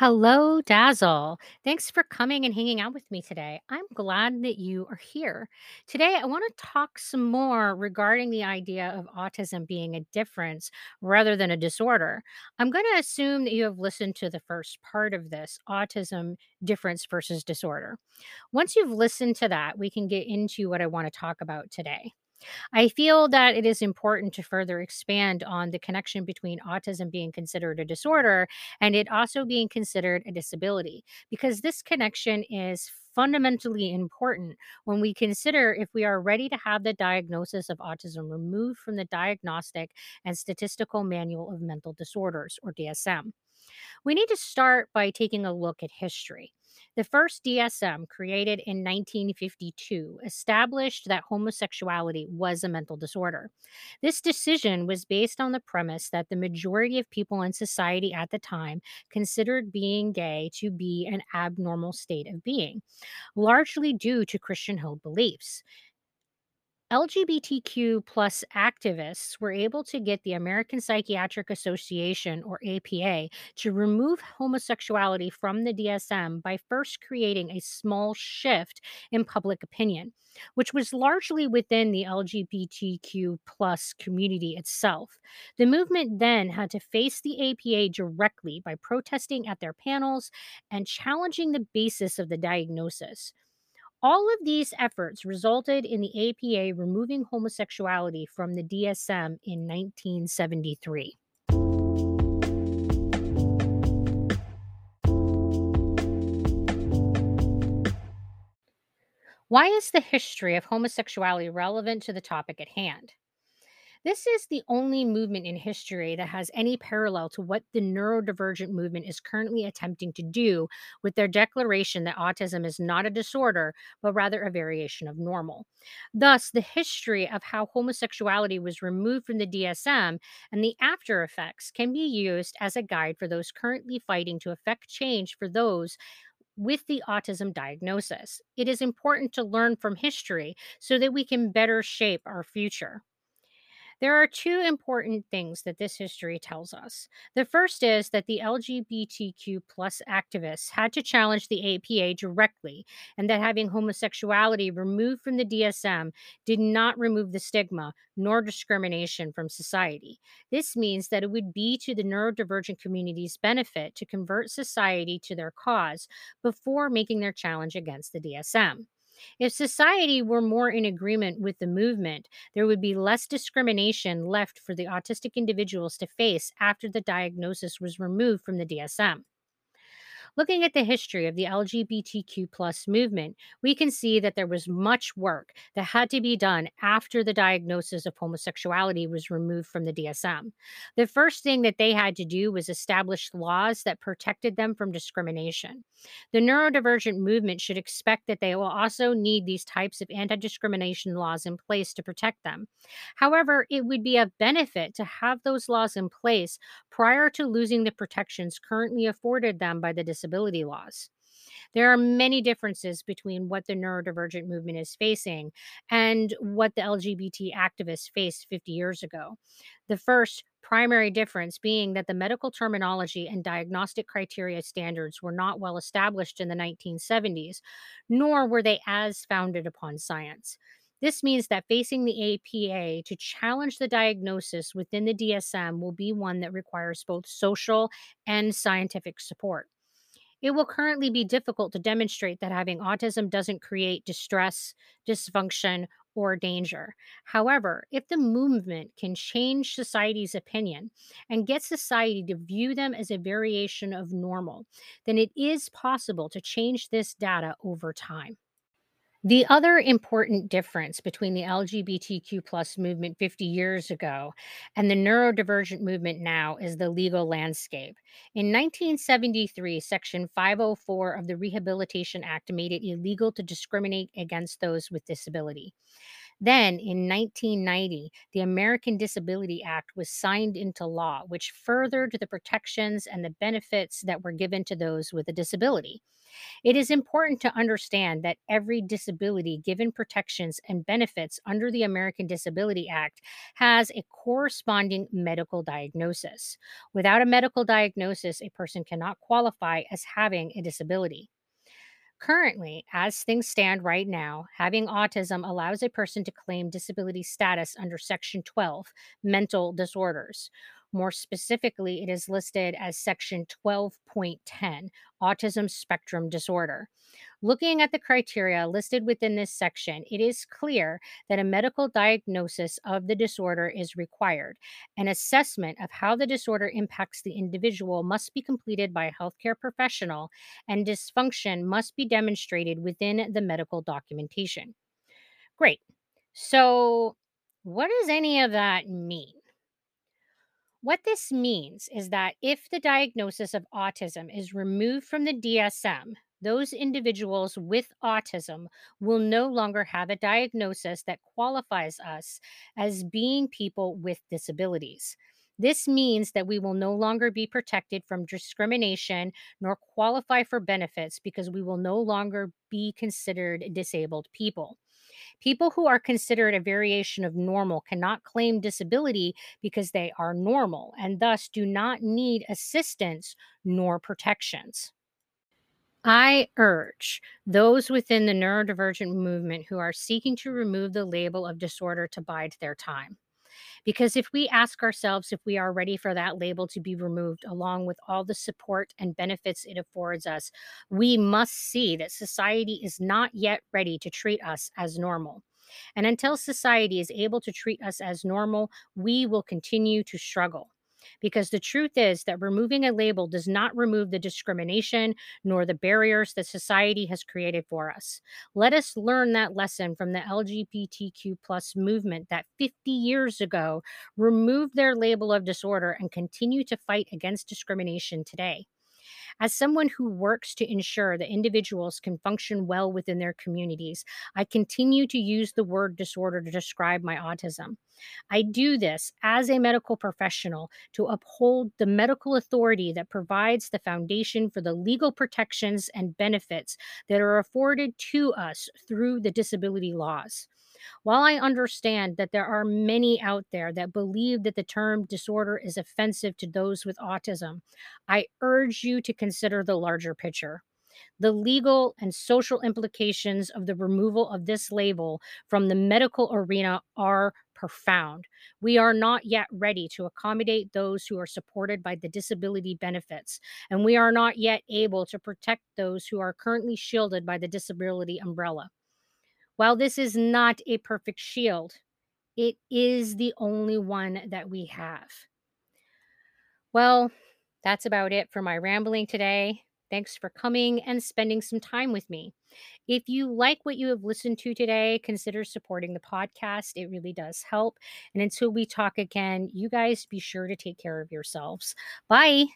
Hello, Dazzle. Thanks for coming and hanging out with me today. I'm glad that you are here. Today, I want to talk some more regarding the idea of autism being a difference rather than a disorder. I'm going to assume that you have listened to the first part of this autism difference versus disorder. Once you've listened to that, we can get into what I want to talk about today. I feel that it is important to further expand on the connection between autism being considered a disorder and it also being considered a disability, because this connection is fundamentally important when we consider if we are ready to have the diagnosis of autism removed from the Diagnostic and Statistical Manual of Mental Disorders, or DSM. We need to start by taking a look at history. The first DSM, created in 1952, established that homosexuality was a mental disorder. This decision was based on the premise that the majority of people in society at the time considered being gay to be an abnormal state of being, largely due to Christian held beliefs. LGBTQ plus activists were able to get the American Psychiatric Association, or APA, to remove homosexuality from the DSM by first creating a small shift in public opinion, which was largely within the LGBTQ plus community itself. The movement then had to face the APA directly by protesting at their panels and challenging the basis of the diagnosis. All of these efforts resulted in the APA removing homosexuality from the DSM in 1973. Why is the history of homosexuality relevant to the topic at hand? This is the only movement in history that has any parallel to what the neurodivergent movement is currently attempting to do with their declaration that autism is not a disorder, but rather a variation of normal. Thus, the history of how homosexuality was removed from the DSM and the after effects can be used as a guide for those currently fighting to effect change for those with the autism diagnosis. It is important to learn from history so that we can better shape our future. There are two important things that this history tells us. The first is that the LGBTQ plus activists had to challenge the APA directly, and that having homosexuality removed from the DSM did not remove the stigma nor discrimination from society. This means that it would be to the neurodivergent community's benefit to convert society to their cause before making their challenge against the DSM. If society were more in agreement with the movement, there would be less discrimination left for the autistic individuals to face after the diagnosis was removed from the DSM. Looking at the history of the LGBTQ plus movement, we can see that there was much work that had to be done after the diagnosis of homosexuality was removed from the DSM. The first thing that they had to do was establish laws that protected them from discrimination. The neurodivergent movement should expect that they will also need these types of anti discrimination laws in place to protect them. However, it would be of benefit to have those laws in place prior to losing the protections currently afforded them by the disability laws. There are many differences between what the neurodivergent movement is facing and what the LGBT activists faced 50 years ago. The first primary difference being that the medical terminology and diagnostic criteria standards were not well established in the 1970s, nor were they as founded upon science. This means that facing the APA to challenge the diagnosis within the DSM will be one that requires both social and scientific support. It will currently be difficult to demonstrate that having autism doesn't create distress, dysfunction, or danger. However, if the movement can change society's opinion and get society to view them as a variation of normal, then it is possible to change this data over time. The other important difference between the LGBTQ plus movement 50 years ago and the neurodivergent movement now is the legal landscape. In 1973, Section 504 of the Rehabilitation Act made it illegal to discriminate against those with disability. Then in 1990, the American Disability Act was signed into law, which furthered the protections and the benefits that were given to those with a disability. It is important to understand that every disability given protections and benefits under the American Disability Act has a corresponding medical diagnosis. Without a medical diagnosis, a person cannot qualify as having a disability. Currently, as things stand right now, having autism allows a person to claim disability status under Section 12, mental disorders. More specifically, it is listed as Section 12.10, autism spectrum disorder. Looking at the criteria listed within this section, it is clear that a medical diagnosis of the disorder is required. An assessment of how the disorder impacts the individual must be completed by a healthcare professional, and dysfunction must be demonstrated within the medical documentation. Great. So, what does any of that mean? What this means is that if the diagnosis of autism is removed from the DSM, those individuals with autism will no longer have a diagnosis that qualifies us as being people with disabilities. This means that we will no longer be protected from discrimination nor qualify for benefits because we will no longer be considered disabled people. People who are considered a variation of normal cannot claim disability because they are normal and thus do not need assistance nor protections. I urge those within the neurodivergent movement who are seeking to remove the label of disorder to bide their time. Because if we ask ourselves if we are ready for that label to be removed, along with all the support and benefits it affords us, we must see that society is not yet ready to treat us as normal. And until society is able to treat us as normal, we will continue to struggle. Because the truth is that removing a label does not remove the discrimination nor the barriers that society has created for us. Let us learn that lesson from the LGBTQ plus movement that 50 years ago removed their label of disorder and continue to fight against discrimination today. As someone who works to ensure that individuals can function well within their communities, I continue to use the word disorder to describe my autism. I do this as a medical professional to uphold the medical authority that provides the foundation for the legal protections and benefits that are afforded to us through the disability laws. While I understand that there are many out there that believe that the term disorder is offensive to those with autism, I urge you to consider the larger picture. The legal and social implications of the removal of this label from the medical arena are profound. We are not yet ready to accommodate those who are supported by the disability benefits, and we are not yet able to protect those who are currently shielded by the disability umbrella. While this is not a perfect shield, it is the only one that we have. Well, that's about it for my rambling today. Thanks for coming and spending some time with me. If you like what you have listened to today, consider supporting the podcast. It really does help. And until we talk again, you guys be sure to take care of yourselves. Bye.